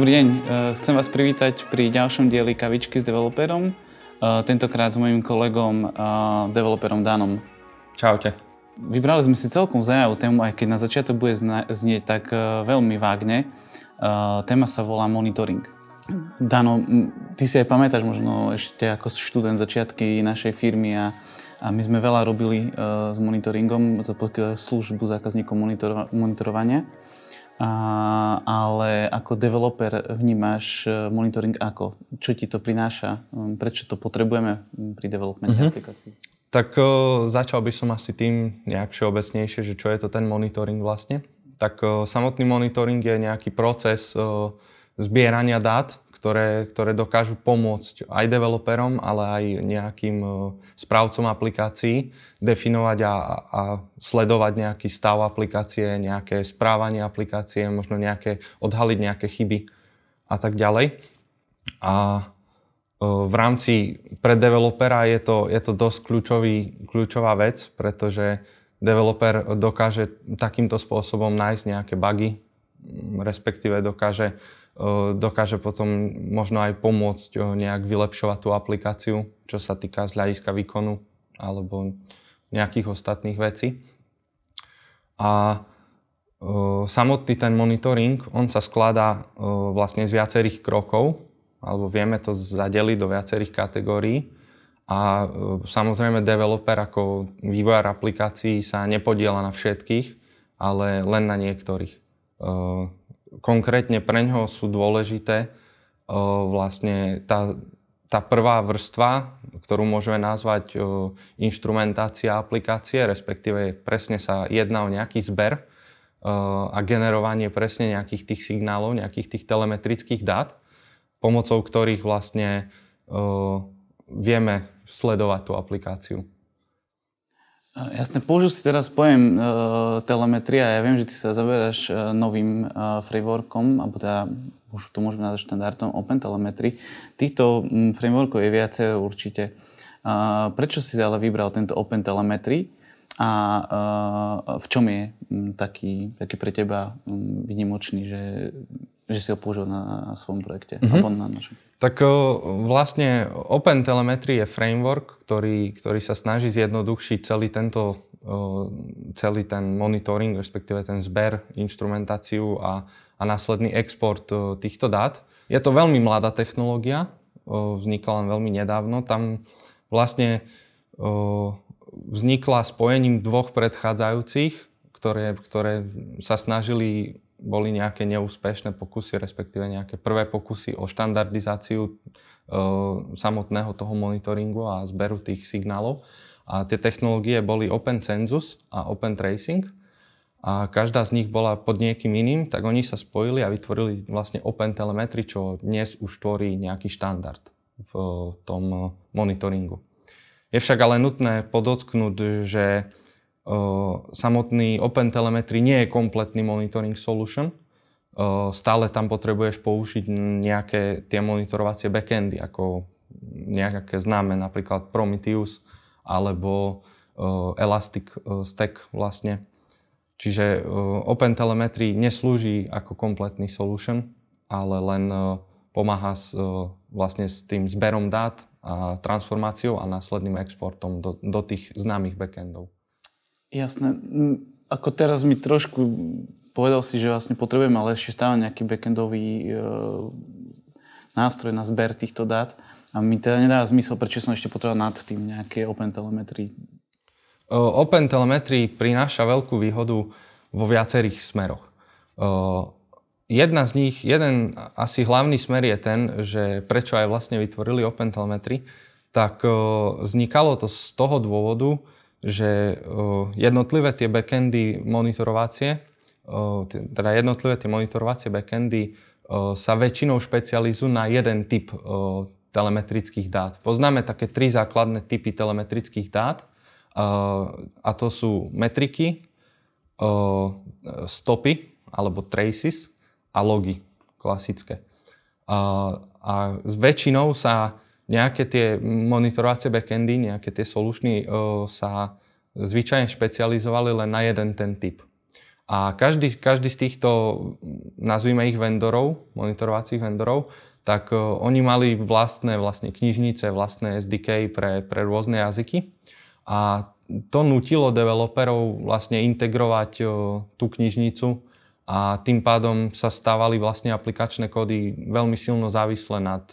Dobrý deň, chcem vás privítať pri ďalšom dieli Kavičky s developerom, tentokrát s mojim kolegom, developerom Danom. Čaute. Vybrali sme si celkom zaujímavú tému, aj keď na začiatok bude znieť tak veľmi vágne. Téma sa volá monitoring. Dano, ty si aj pamätáš možno ešte ako študent začiatky našej firmy a, a my sme veľa robili uh, s monitoringom, za službu zákazníkov monitor, monitorovania. Ale ako developer vnímaš e, monitoring ako? Čo ti to prináša? Hm, prečo to potrebujeme pri developmente mm-hmm. aplikácií? Tak uh, začal by som asi tým nejak všeobecnejšie, že čo je to ten monitoring vlastne. Tak uh, samotný monitoring je nejaký proces uh, zbierania dát, ktoré, ktoré dokážu pomôcť aj developerom, ale aj nejakým uh, správcom aplikácií definovať a, a sledovať nejaký stav aplikácie, nejaké správanie aplikácie, možno nejaké, odhaliť nejaké chyby a tak ďalej. A uh, v rámci pre developera je to, je to dosť kľúčový, kľúčová vec, pretože developer dokáže takýmto spôsobom nájsť nejaké bugy, respektíve dokáže dokáže potom možno aj pomôcť nejak vylepšovať tú aplikáciu, čo sa týka z hľadiska výkonu alebo nejakých ostatných vecí. A samotný ten monitoring, on sa skladá vlastne z viacerých krokov, alebo vieme to zadeliť do viacerých kategórií. A samozrejme developer ako vývojár aplikácií sa nepodiela na všetkých, ale len na niektorých konkrétne pre ňoho sú dôležité vlastne tá, tá prvá vrstva, ktorú môžeme nazvať inštrumentácia aplikácie, respektíve presne sa jedná o nejaký zber a generovanie presne nejakých tých signálov, nejakých tých telemetrických dát, pomocou ktorých vlastne vieme sledovať tú aplikáciu. Jasne, použil si teraz pojem uh, telemetria. Ja viem, že ty sa zaberáš uh, novým uh, frameworkom, alebo teda už to môžeme nazvať štandardom OpenTelemetry. Týchto um, frameworkov je viacej určite. Uh, prečo si ale vybral tento OpenTelemetry a uh, v čom je um, taký, taký pre teba um, vynimočný, že, že si ho použil na, svojom projekte? Mm-hmm. Alebo na našom? Tak vlastne OpenTelemetry je framework, ktorý, ktorý sa snaží zjednodušiť celý tento celý ten monitoring, respektíve ten zber, instrumentáciu a, a následný export týchto dát. Je to veľmi mladá technológia, vznikla len veľmi nedávno. Tam vlastne vznikla spojením dvoch predchádzajúcich, ktoré, ktoré sa snažili boli nejaké neúspešné pokusy, respektíve nejaké prvé pokusy o štandardizáciu e, samotného toho monitoringu a zberu tých signálov. A tie technológie boli Open Census a Open Tracing. A každá z nich bola pod niekým iným, tak oni sa spojili a vytvorili vlastne Open Telemetry, čo dnes už tvorí nejaký štandard v tom monitoringu. Je však ale nutné podotknúť, že samotný OpenTelemetry nie je kompletný monitoring solution. Stále tam potrebuješ použiť nejaké tie monitorovacie backendy, ako nejaké známe, napríklad Prometheus alebo Elastic Stack vlastne. Čiže OpenTelemetry neslúži ako kompletný solution, ale len pomáha s, vlastne s tým zberom dát a transformáciou a následným exportom do, do tých známych backendov. Jasné. Ako teraz mi trošku povedal si, že vlastne potrebujeme ale ešte stále nejaký backendový e, nástroj na zber týchto dát. A mi teda nedá zmysel, prečo som ešte potreboval nad tým nejaké OpenTelemetry. OpenTelemetry prináša veľkú výhodu vo viacerých smeroch. Jedna z nich, jeden asi hlavný smer je ten, že prečo aj vlastne vytvorili OpenTelemetry, tak vznikalo to z toho dôvodu, že jednotlivé tie backendy monitorovacie, teda jednotlivé tie monitorovacie backendy sa väčšinou špecializujú na jeden typ telemetrických dát. Poznáme také tri základné typy telemetrických dát a to sú metriky, stopy alebo traces a logy klasické. A väčšinou sa nejaké tie monitorovacie backendy, nejaké tie solučny sa zvyčajne špecializovali len na jeden ten typ. A každý, každý z týchto, nazvime ich vendorov, monitorovacích vendorov, tak uh, oni mali vlastné vlastne knižnice, vlastné SDK pre, pre rôzne jazyky. A to nutilo developerov vlastne integrovať uh, tú knižnicu a tým pádom sa stávali vlastne aplikačné kódy veľmi silno závislé nad,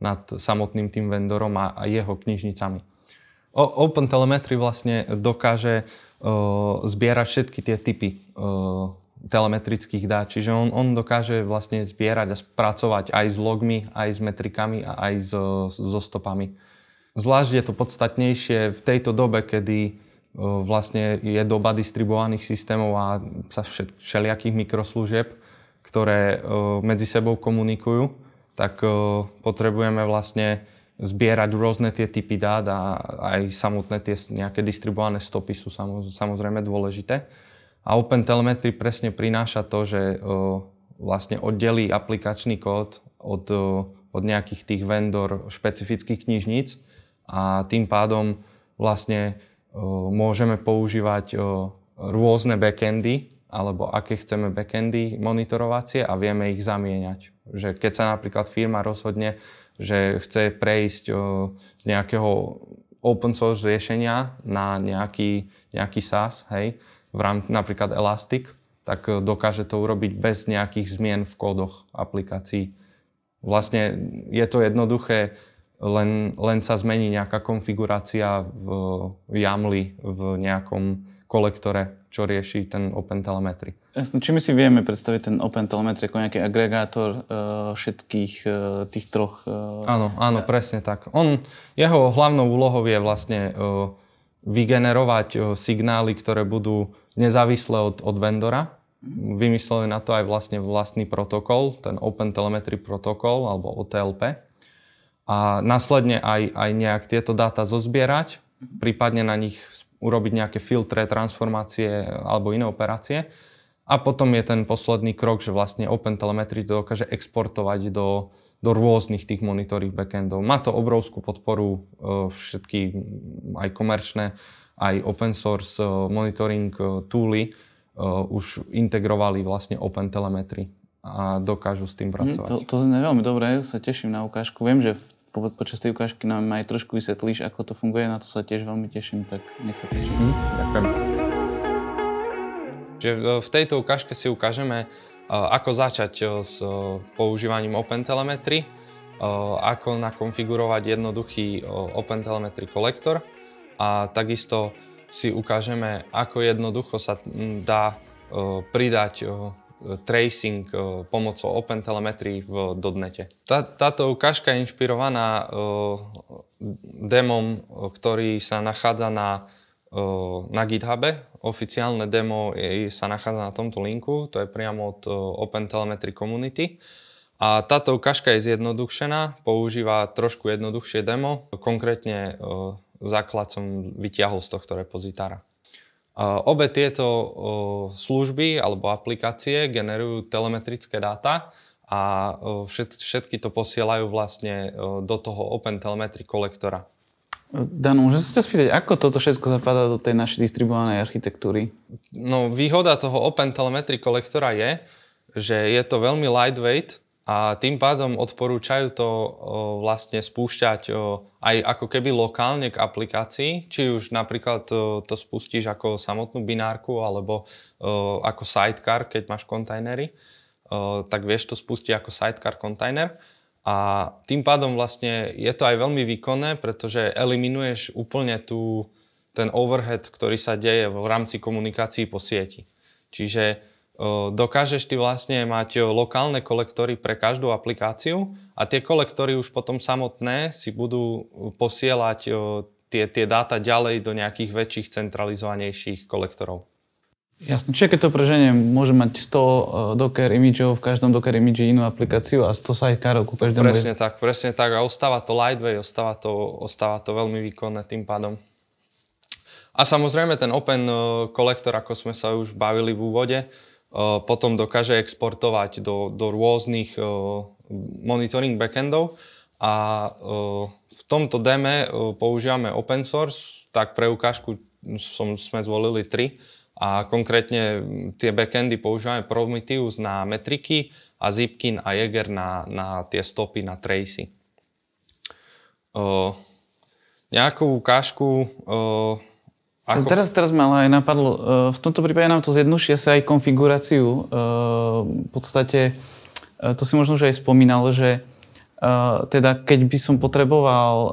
nad samotným tým vendorom a, a jeho knižnicami. O, OpenTelemetry vlastne dokáže zbierať všetky tie typy telemetrických dát. Čiže on, on dokáže vlastne zbierať a spracovať aj s logmi, aj s metrikami a aj so, so stopami. Zvlášť je to podstatnejšie v tejto dobe, kedy vlastne je doba distribuovaných systémov a sa všelijakých mikroslúžieb, ktoré medzi sebou komunikujú, tak potrebujeme vlastne zbierať rôzne tie typy dát a aj samotné tie nejaké distribuované stopy sú samozrejme dôležité. A OpenTelemetry presne prináša to, že vlastne oddelí aplikačný kód od, od nejakých tých vendor špecifických knižníc a tým pádom vlastne môžeme používať rôzne backendy alebo aké chceme backendy monitorovacie a vieme ich zamieňať. Že keď sa napríklad firma rozhodne že chce prejsť z nejakého open source riešenia na nejaký, nejaký SaaS, hej, v rámci napríklad Elastic, tak e, dokáže to urobiť bez nejakých zmien v kódoch aplikácií. Vlastne je to jednoduché, len, len sa zmení nejaká konfigurácia v YAMLi, v nejakom kolektore, čo rieši ten OpenTelemetry. Jasne, či my si vieme predstaviť ten OpenTelemetry ako nejaký agregátor uh, všetkých uh, tých troch... Uh, áno, áno, presne tak. On, jeho hlavnou úlohou je vlastne uh, vygenerovať uh, signály, ktoré budú nezávislé od, od vendora. Vymysleli na to aj vlastne vlastný protokol, ten OpenTelemetry protokol alebo OTLP. A následne aj, aj nejak tieto dáta zozbierať, prípadne na nich urobiť nejaké filtre, transformácie alebo iné operácie. A potom je ten posledný krok, že vlastne OpenTelemetry to dokáže exportovať do, do rôznych tých monitoring backendov. Má to obrovskú podporu, e, všetky aj komerčné, aj open source e, monitoring e, tooly už integrovali vlastne OpenTelemetry a dokážu s tým mhm, pracovať. To, to je veľmi dobré, sa teším na ukážku. Viem, že v po, počas tej ukážky nám aj trošku vysvetlíš, ako to funguje, na to sa tiež veľmi teším, tak nech sa páči. Mm, ďakujem. Že e, v tejto ukážke si ukážeme, e, ako začať e, s používaním OpenTelemetry, ako nakonfigurovať jednoduchý OpenTelemetry kolektor a takisto si ukážeme, ako jednoducho sa dá pridať tracing eh, pomocou OpenTelemetry v dotnete. Tá, táto ukážka je inšpirovaná uh, demom, ktorý sa nachádza na, na GitHube. Oficiálne demo je, sa nachádza na tomto linku, to je priamo od uh, OpenTelemetry Community. A táto ukážka je zjednodušená, používa trošku jednoduchšie demo, konkrétne základ som vytiahol z tohto repozitára. Obe tieto služby alebo aplikácie generujú telemetrické dáta a všetky to posielajú vlastne do toho Open Telemetry kolektora. Dano, môžem sa ťa spýtať, ako toto všetko zapadá do tej našej distribuovanej architektúry? No, výhoda toho Open Telemetry kolektora je, že je to veľmi lightweight, a tým pádom odporúčajú to vlastne spúšťať aj ako keby lokálne k aplikácii, či už napríklad to spustíš ako samotnú binárku alebo ako sidecar, keď máš kontajnery, tak vieš to spustiť ako sidecar kontajner. A tým pádom vlastne je to aj veľmi výkonné, pretože eliminuješ úplne tú, ten overhead, ktorý sa deje v rámci komunikácií po sieti. Čiže dokážeš ty vlastne mať lokálne kolektory pre každú aplikáciu a tie kolektory už potom samotné si budú posielať tie, tie dáta ďalej do nejakých väčších centralizovanejších kolektorov. Jasne, čiže keď to preženiem, môže mať 100 Docker imageov, v každom Docker image inú aplikáciu a 100 sidecarov ku každému. Presne tak, presne tak a ostáva to lightweight, ostáva to, ostáva to veľmi výkonné tým pádom. A samozrejme ten open kolektor, ako sme sa už bavili v úvode, potom dokáže exportovať do, do rôznych monitoring backendov a v tomto deme používame open source, tak pre ukážku som, sme zvolili tri A konkrétne tie backendy používame Prometheus na metriky a Zipkin a Jaeger na, na tie stopy, na tracy. Uh, nejakú ukážku uh, ako... Teraz, teraz ma ale aj napadlo, v tomto prípade nám to zjednodušia sa aj konfiguráciu. V podstate, to si možno, že aj spomínal, že teda keď by som potreboval,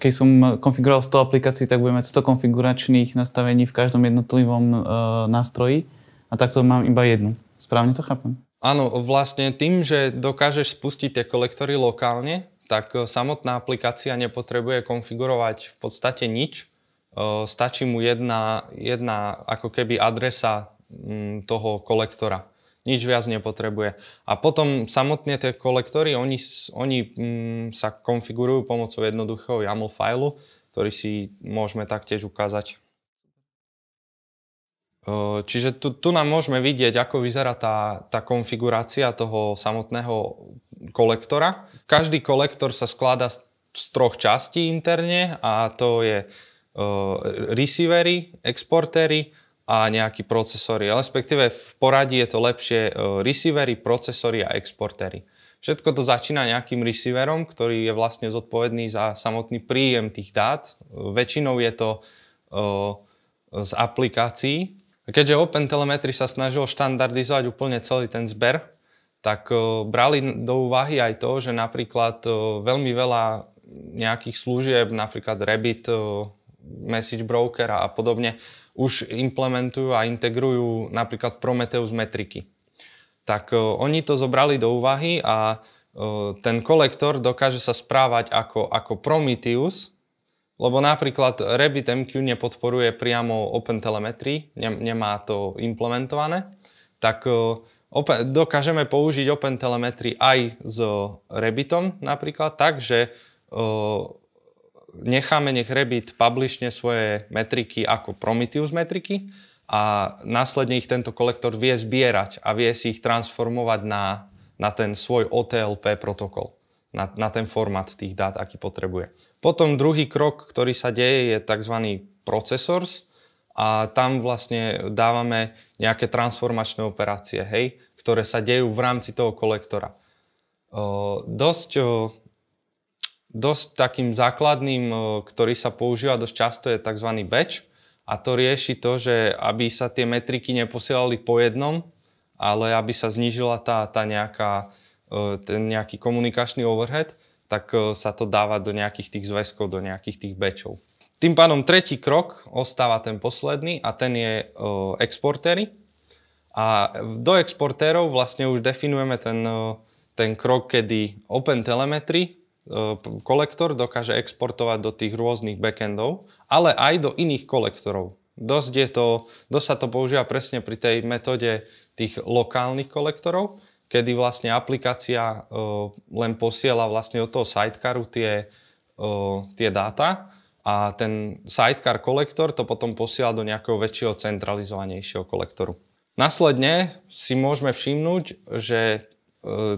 keď som konfiguroval 100 aplikácií, tak budem mať 100 konfiguračných nastavení v každom jednotlivom nástroji a takto mám iba jednu. Správne to chápem? Áno, vlastne tým, že dokážeš spustiť tie kolektory lokálne, tak samotná aplikácia nepotrebuje konfigurovať v podstate nič. Stačí mu jedna, jedna ako keby adresa mm, toho kolektora nič viac nepotrebuje. A potom samotne tie kolektory, oni, oni mm, sa konfigurujú pomocou jednoduchého YAML failu, ktorý si môžeme taktiež ukázať. Čiže tu, tu nám môžeme vidieť, ako vyzerá tá, tá konfigurácia toho samotného kolektora. Každý kolektor sa skladá z, z troch častí interne a to je receivery, exportéry a nejaký procesory. Respektíve v poradí je to lepšie receivery, procesory a exportery. Všetko to začína nejakým receiverom, ktorý je vlastne zodpovedný za samotný príjem tých dát. Väčšinou je to z aplikácií. Keďže OpenTelemetry sa snažil štandardizovať úplne celý ten zber, tak brali do úvahy aj to, že napríklad veľmi veľa nejakých služieb, napríklad Rabbit, Message Broker a podobne, už implementujú a integrujú napríklad Prometheus metriky. Tak uh, oni to zobrali do úvahy a uh, ten kolektor dokáže sa správať ako, ako Prometheus, lebo napríklad RabbitMQ nepodporuje priamo OpenTelemetry, ne, nemá to implementované, tak open, dokážeme použiť OpenTelemetry aj s Rabbitom napríklad tak, že necháme nech Rebit publishne svoje metriky ako Prometheus metriky a následne ich tento kolektor vie zbierať a vie si ich transformovať na, na ten svoj OTLP protokol, na, na ten formát tých dát, aký potrebuje. Potom druhý krok, ktorý sa deje, je tzv. processors a tam vlastne dávame nejaké transformačné operácie, hej, ktoré sa dejú v rámci toho kolektora. O, dosť o, dosť takým základným, ktorý sa používa dosť často, je tzv. batch. A to rieši to, že aby sa tie metriky neposielali po jednom, ale aby sa znížila tá, tá nejaká, ten nejaký komunikačný overhead, tak sa to dáva do nejakých tých zväzkov, do nejakých tých batchov. Tým pádom tretí krok ostáva ten posledný a ten je exportéry. A do exportérov vlastne už definujeme ten, ten krok, kedy OpenTelemetry E, kolektor dokáže exportovať do tých rôznych backendov, ale aj do iných kolektorov. Dosť, je to, dosť sa to používa presne pri tej metóde tých lokálnych kolektorov, kedy vlastne aplikácia uh, len posiela vlastne od toho sidecaru tie, uh, tie dáta a ten sidecar kolektor to potom posiela do nejakého väčšieho centralizovanejšieho kolektoru. Následne si môžeme všimnúť, že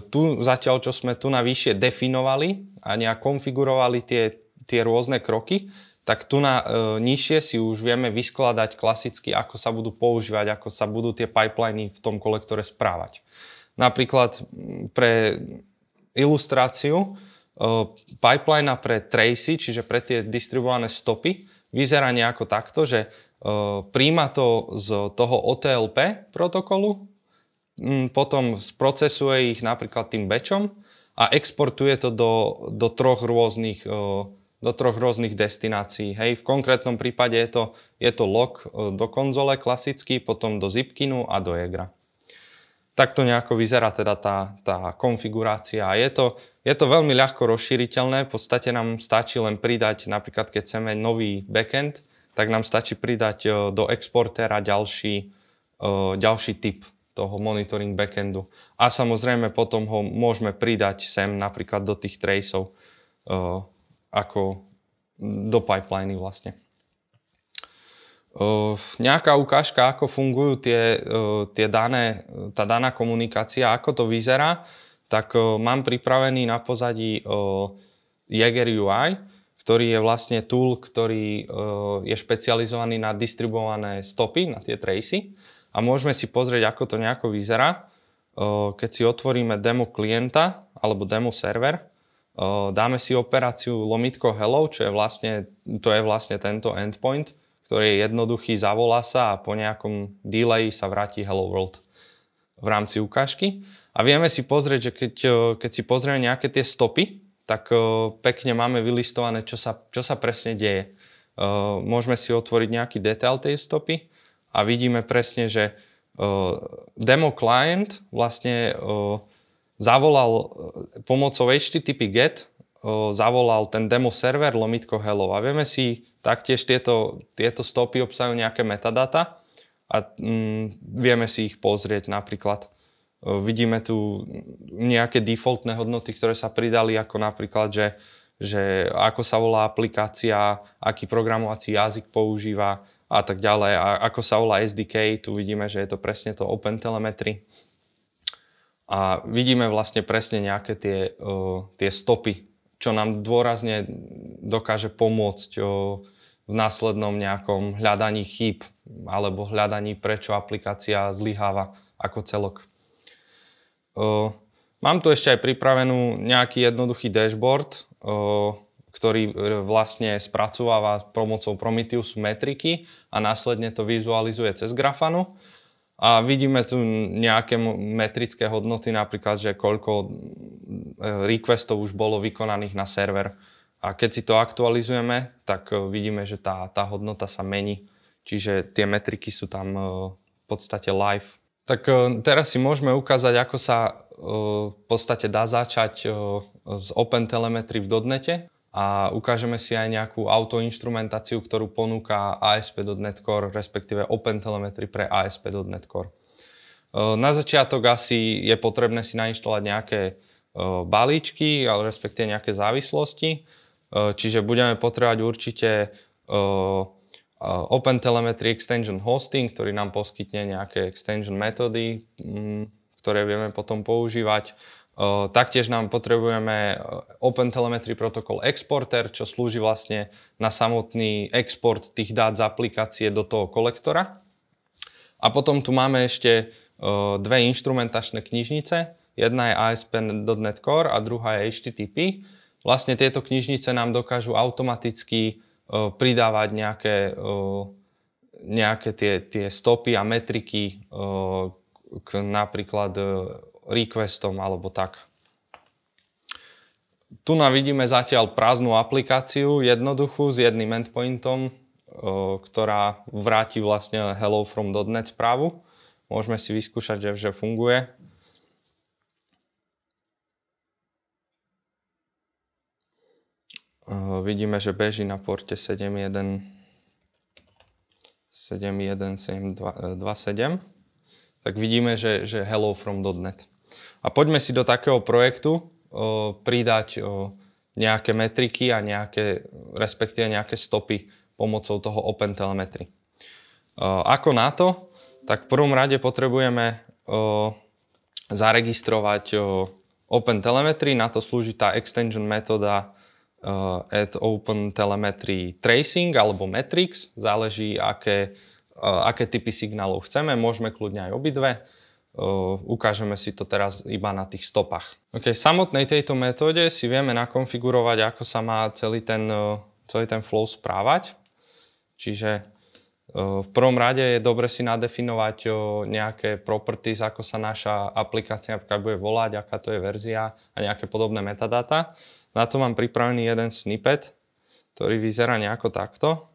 tu zatiaľ, čo sme tu na vyššie definovali a nejak konfigurovali tie, tie rôzne kroky, tak tu na e, nižšie si už vieme vyskladať klasicky, ako sa budú používať, ako sa budú tie pipeliny v tom kolektore správať. Napríklad pre ilustráciu e, pipeline pre tracy, čiže pre tie distribuované stopy, vyzerá nejako takto, že e, príjma to z toho OTLP protokolu, potom sprocesuje ich napríklad tým batchom a exportuje to do, do troch rôznych do troch rôznych destinácií. Hej, v konkrétnom prípade je to, je to log do konzole klasický, potom do Zipkinu a do Egra. Takto nejako vyzerá teda tá, tá konfigurácia. Je to, je to veľmi ľahko rozšíriteľné, v podstate nám stačí len pridať, napríklad keď chceme nový backend, tak nám stačí pridať do exportéra ďalší, ďalší typ toho monitoring backendu. A samozrejme potom ho môžeme pridať sem napríklad do tých traceov uh, ako do pipeliny vlastne. Uh, nejaká ukážka, ako fungujú tie, uh, tie dané, tá daná komunikácia, ako to vyzerá, tak uh, mám pripravený na pozadí uh, Jaeger UI, ktorý je vlastne tool, ktorý je špecializovaný na distribuované stopy, na tie tracy. A môžeme si pozrieť, ako to nejako vyzerá. Keď si otvoríme demo klienta alebo demo server, dáme si operáciu lomitko hello, čo je vlastne, to je vlastne tento endpoint, ktorý je jednoduchý, zavolá sa a po nejakom delay sa vráti hello world v rámci ukážky. A vieme si pozrieť, že keď, keď si pozrieme nejaké tie stopy, tak pekne máme vylistované, čo sa, čo sa presne deje. Môžeme si otvoriť nejaký detail tej stopy a vidíme presne, že demo client vlastne zavolal e, pomocou HTTP GET, zavolal ten demo server lomitko hello a vieme si taktiež tieto, tieto stopy obsahujú nejaké metadata a mm, vieme si ich pozrieť napríklad. Vidíme tu nejaké defaultné hodnoty, ktoré sa pridali, ako napríklad, že, že ako sa volá aplikácia, aký programovací jazyk používa a tak ďalej. A ako sa volá SDK, tu vidíme, že je to presne to OpenTelemetry a vidíme vlastne presne nejaké tie, uh, tie stopy, čo nám dôrazne dokáže pomôcť uh, v následnom nejakom hľadaní chýb alebo hľadaní, prečo aplikácia zlyháva ako celok. Uh, mám tu ešte aj pripravenú nejaký jednoduchý dashboard, uh, ktorý vlastne spracováva pomocou Prometheus metriky a následne to vizualizuje cez Grafanu. A vidíme tu nejaké metrické hodnoty, napríklad, že koľko e, requestov už bolo vykonaných na server. A keď si to aktualizujeme, tak e, vidíme, že tá, tá hodnota sa mení. Čiže tie metriky sú tam e, v podstate live. Tak teraz si môžeme ukázať, ako sa v podstate dá začať z OpenTelemetry v dotnete a ukážeme si aj nejakú autoinstrumentáciu, ktorú ponúka ASP.NET Core, respektíve OpenTelemetry pre ASP.NET Core. Na začiatok asi je potrebné si nainštalovať nejaké balíčky, ale respektíve nejaké závislosti. Čiže budeme potrebovať určite OpenTelemetry Extension Hosting, ktorý nám poskytne nejaké extension metódy, ktoré vieme potom používať. Taktiež nám potrebujeme OpenTelemetry protokol Exporter, čo slúži vlastne na samotný export tých dát z aplikácie do toho kolektora. A potom tu máme ešte dve inštrumentačné knižnice. Jedna je ASP.NET Core a druhá je HTTP. Vlastne tieto knižnice nám dokážu automaticky pridávať nejaké, nejaké tie, tie stopy a metriky k napríklad requestom alebo tak. Tu nám vidíme zatiaľ prázdnu aplikáciu, jednoduchú, s jedným endpointom, ktorá vráti vlastne hello from .NET správu. Môžeme si vyskúšať, že, že funguje. Vidíme, že beží na porte 7.1 7.1.7.2.7 tak vidíme, že, že hello from .NET. A poďme si do takého projektu o, pridať o, nejaké metriky a nejaké, respektíve nejaké stopy pomocou toho OpenTelemetry. Ako na to? Tak v prvom rade potrebujeme o, zaregistrovať o, OpenTelemetry, na to slúži tá extension metóda uh, at OpenTelemetry Tracing alebo Metrics, záleží aké, uh, aké typy signálov chceme, môžeme kľudne aj obidve ukážeme si to teraz iba na tých stopách. Okay, v samotnej tejto metóde si vieme nakonfigurovať, ako sa má celý ten, celý ten flow správať. Čiže v prvom rade je dobre si nadefinovať nejaké properties, ako sa naša aplikácia napríklad bude volať, aká to je verzia a nejaké podobné metadata. Na to mám pripravený jeden snippet, ktorý vyzerá nejako takto.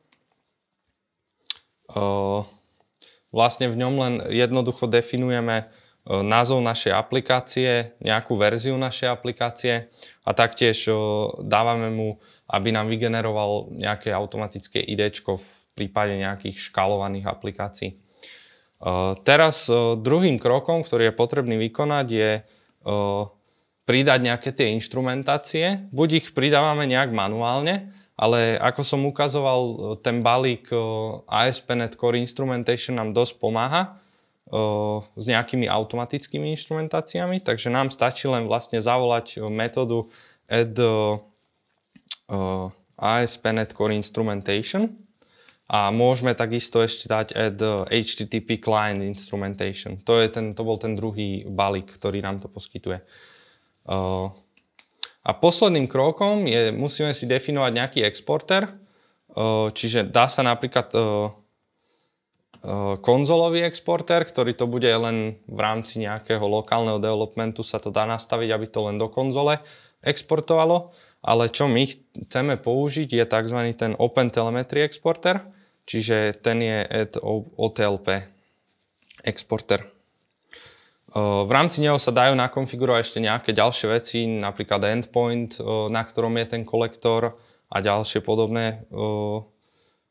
Vlastne v ňom len jednoducho definujeme e, názov našej aplikácie, nejakú verziu našej aplikácie a taktiež e, dávame mu, aby nám vygeneroval nejaké automatické ID v prípade nejakých škalovaných aplikácií. E, teraz druhým krokom, ktorý je potrebný vykonať, je pridať nejaké tie inštrumentácie. Buď ich pridávame nejak manuálne, ale ako som ukazoval, ten balík ASP.NET Core Instrumentation nám dosť pomáha s nejakými automatickými instrumentáciami, takže nám stačí len vlastne zavolať metódu add ASP.NET Core Instrumentation a môžeme takisto ešte dať add HTTP Client Instrumentation. To, je ten, to bol ten druhý balík, ktorý nám to poskytuje. A posledným krokom je, musíme si definovať nejaký exporter, uh, čiže dá sa napríklad uh, konzolový exporter, ktorý to bude len v rámci nejakého lokálneho developmentu sa to dá nastaviť, aby to len do konzole exportovalo, ale čo my chceme použiť je tzv. ten Open Telemetry exporter, Čiže ten je at OTLP exporter. V rámci neho sa dajú nakonfigurovať ešte nejaké ďalšie veci, napríklad endpoint, na ktorom je ten kolektor a ďalšie podobné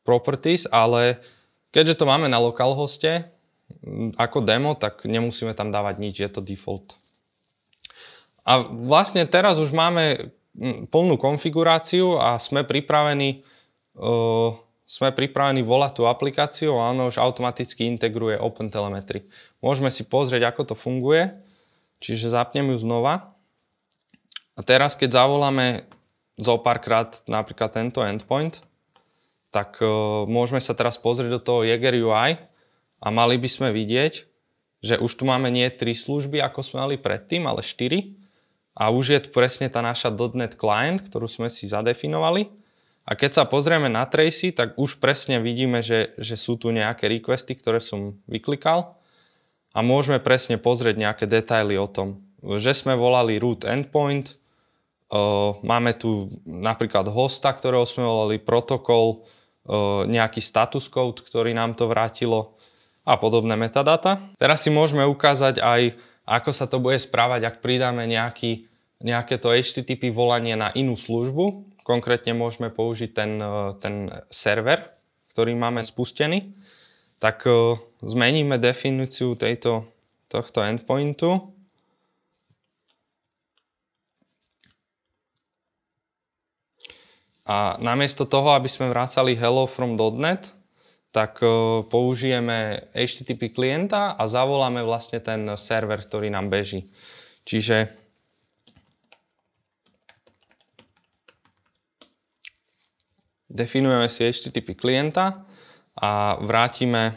properties, ale keďže to máme na localhoste ako demo, tak nemusíme tam dávať nič, je to default. A vlastne teraz už máme plnú konfiguráciu a sme pripravení sme pripravení volať tú aplikáciu a ono už automaticky integruje OpenTelemetry. Môžeme si pozrieť, ako to funguje, čiže zapnem ju znova. A teraz, keď zavoláme zo párkrát napríklad tento endpoint, tak uh, môžeme sa teraz pozrieť do toho Jaeger UI a mali by sme vidieť, že už tu máme nie 3 služby, ako sme mali predtým, ale 4. A už je tu presne tá naša .NET client, ktorú sme si zadefinovali. A keď sa pozrieme na Tracy, tak už presne vidíme, že, že sú tu nejaké requesty, ktoré som vyklikal a môžeme presne pozrieť nejaké detaily o tom. Že sme volali root endpoint, máme tu napríklad hosta, ktorého sme volali protokol, uh, nejaký status code, ktorý nám to vrátilo a podobné metadata. Teraz si môžeme ukázať aj, ako sa to bude správať, ak pridáme nejaký, nejaké to HTTP volanie na inú službu, Konkrétne môžeme použiť ten, e, ten server, ktorý máme spustený. Tak e, zmeníme definíciu tejto, tohto endpointu. A namiesto toho, aby sme vracali hello from .NET, tak e, použijeme HTTP klienta a zavoláme vlastne ten server, ktorý nám beží. Čiže definujeme si HTTP klienta a vrátime,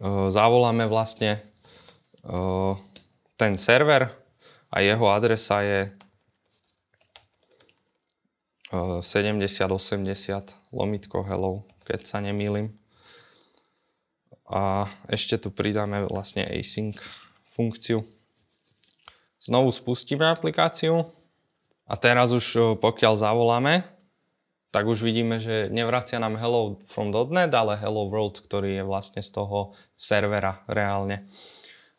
e, zavoláme vlastne e, ten server a jeho adresa je 7080 e, lomitko hello, keď sa nemýlim. A ešte tu pridáme vlastne async funkciu. Znovu spustíme aplikáciu. A teraz už pokiaľ zavoláme, tak už vidíme, že nevracia nám hello from .NET, ale hello world, ktorý je vlastne z toho servera reálne.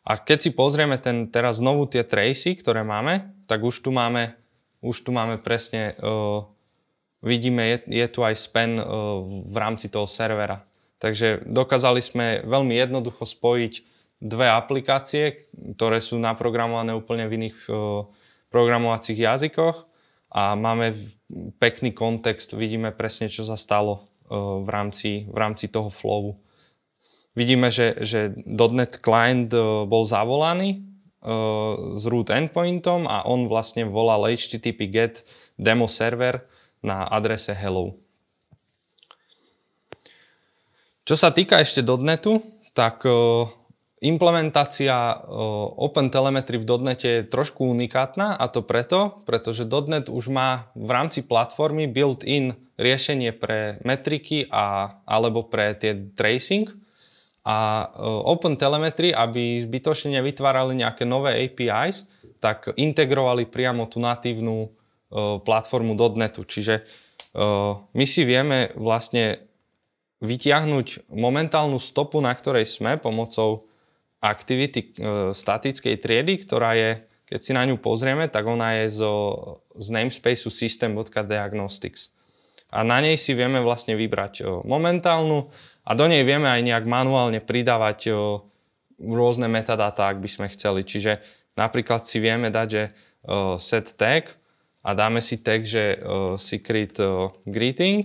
A keď si pozrieme ten, teraz znovu tie tracy, ktoré máme, tak už tu máme, už tu máme presne, uh, vidíme, je, je tu aj span uh, v rámci toho servera. Takže dokázali sme veľmi jednoducho spojiť dve aplikácie, ktoré sú naprogramované úplne v iných uh, programovacích jazykoch a máme pekný kontext, vidíme presne, čo sa stalo e, v rámci, v rámci toho flowu. Vidíme, že, že .NET client e, bol zavolaný e, s root endpointom a on vlastne volal HTTP GET demo server na adrese hello. Čo sa týka ešte .NETu, tak Implementácia OpenTelemetry v .NET je trošku unikátna a to preto, pretože .NET už má v rámci platformy built-in riešenie pre metriky a, alebo pre tie tracing a OpenTelemetry, aby zbytočne nevytvárali nejaké nové APIs, tak integrovali priamo tú natívnu platformu .NETu. Čiže my si vieme vlastne vytiahnuť momentálnu stopu, na ktorej sme pomocou aktivity e, statickej triedy, ktorá je, keď si na ňu pozrieme, tak ona je zo, z namespaceu system.diagnostics. A na nej si vieme vlastne vybrať o, momentálnu a do nej vieme aj nejak manuálne pridávať o, rôzne metadáta, ak by sme chceli. Čiže napríklad si vieme dať, že set tag a dáme si tag, že secret greeting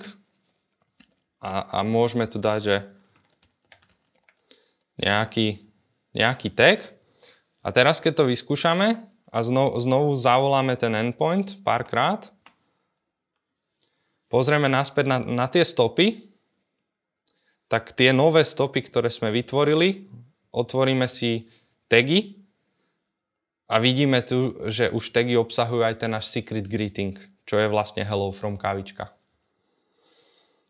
a, a môžeme tu dať, že nejaký nejaký tag a teraz keď to vyskúšame a znovu, znovu zavoláme ten endpoint párkrát. Pozrieme naspäť na, na tie stopy, tak tie nové stopy, ktoré sme vytvorili, otvoríme si tagy a vidíme tu, že už tagy obsahujú aj ten náš secret greeting, čo je vlastne hello from kavička.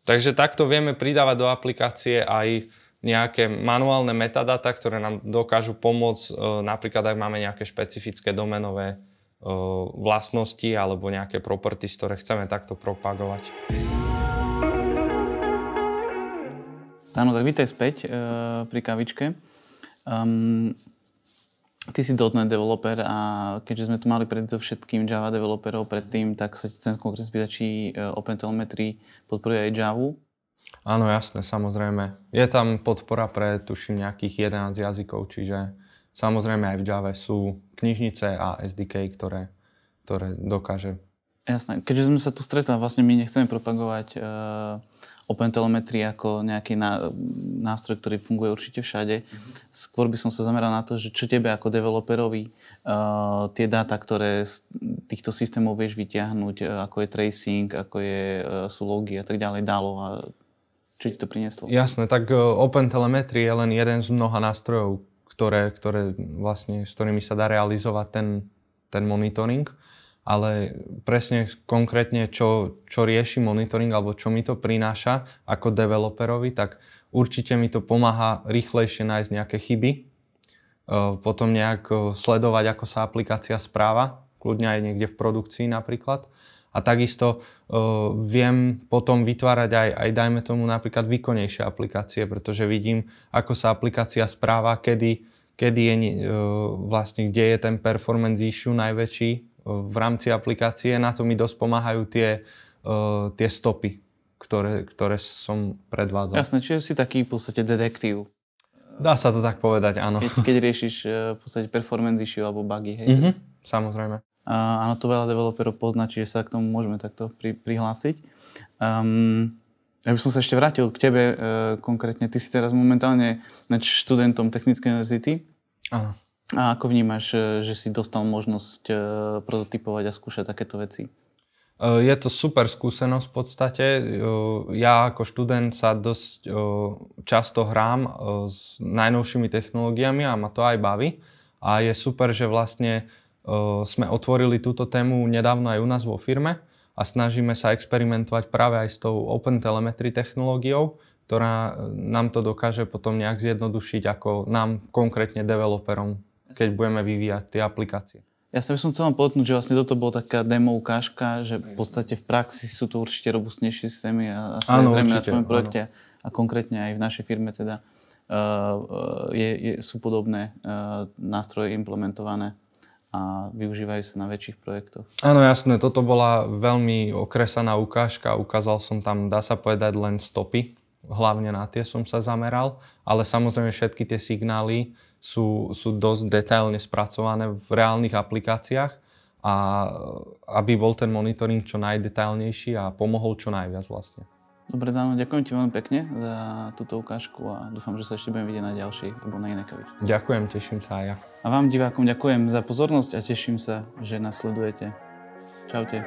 Takže takto vieme pridávať do aplikácie aj nejaké manuálne metadata, ktoré nám dokážu pomôcť, e, napríklad ak máme nejaké špecifické domenové e, vlastnosti alebo nejaké properties, ktoré chceme takto propagovať. Áno, tak vítaj späť e, pri kavičke. Um, ty si .NET developer a keďže sme tu mali všetkým Java developerov predtým, tak sa ti chcem konkrétne spýtať, či OpenTelemetry podporuje aj Java Áno, jasné, samozrejme. Je tam podpora pre, tuším, nejakých 11 jazykov, čiže samozrejme aj v Java sú knižnice a SDK, ktoré, ktoré dokáže. Jasné. Keďže sme sa tu stretli, vlastne my nechceme propagovať uh, OpenTelemetry ako nejaký ná, nástroj, ktorý funguje určite všade. Mm-hmm. Skôr by som sa zameral na to, že čo tebe ako developerovi uh, tie dáta, ktoré z týchto systémov vieš vyťahnuť, uh, ako je tracing, ako je, uh, sú logy a tak ďalej, dalo a čo ti to prinieslo? Jasné, tak e, Open Telemetry je len jeden z mnoha nástrojov, ktoré, ktoré vlastne, s ktorými sa dá realizovať ten, ten monitoring. Ale presne konkrétne, čo, čo rieši monitoring alebo čo mi to prináša ako developerovi, tak určite mi to pomáha rýchlejšie nájsť nejaké chyby, e, potom nejak e, sledovať, ako sa aplikácia správa, kľudne aj niekde v produkcii napríklad a takisto uh, viem potom vytvárať aj, aj, dajme tomu, napríklad výkonnejšie aplikácie, pretože vidím, ako sa aplikácia správa, kedy, kedy je, uh, vlastne, kde je ten performance issue najväčší uh, v rámci aplikácie. Na to mi dosť pomáhajú tie, uh, tie stopy, ktoré, ktoré som predvádzal. Jasné, čiže si taký v podstate detektív. Dá sa to tak povedať, áno. Keď, keď riešiš v podstate performance issue alebo bugy, hej? Mm-hmm, samozrejme. Áno, to veľa developerov pozná, čiže sa k tomu môžeme takto pri, prihlásiť. Um, ja by som sa ešte vrátil k tebe uh, konkrétne. Ty si teraz momentálne študentom Technickej univerzity. Áno. A ako vnímaš, e, že si dostal možnosť uh, prototypovať a skúšať takéto veci? Je to super skúsenosť v podstate. Ja ako študent sa dosť často hrám s najnovšími technológiami a ma to aj baví. A je super, že vlastne sme otvorili túto tému nedávno aj u nás vo firme a snažíme sa experimentovať práve aj s tou Open Telemetry technológiou, ktorá e, nám to dokáže potom nejak zjednodušiť ako nám konkrétne developerom, keď budeme vyvíjať tie aplikácie. Ja sa by som chcel podotknúť, že vlastne toto bola taká demo ukážka, že v podstate v praxi sú to určite robustnejšie systémy a asi áno, zrejme na tvojom projekte áno. a konkrétne aj v našej firme teda uh, je, je, sú podobné uh, nástroje implementované a využívajú sa na väčších projektoch. Áno, jasné, toto bola veľmi okresaná ukážka, ukázal som tam, dá sa povedať, len stopy, hlavne na tie som sa zameral, ale samozrejme všetky tie signály sú, sú dosť detailne spracované v reálnych aplikáciách a aby bol ten monitoring čo najdetailnejší a pomohol čo najviac vlastne. Dobre, Dano, ďakujem ti veľmi pekne za túto ukážku a dúfam, že sa ešte budeme vidieť na ďalšej alebo na inej kavičke. Ďakujem, teším sa aj ja. A vám divákom ďakujem za pozornosť a teším sa, že nás sledujete. Čaute.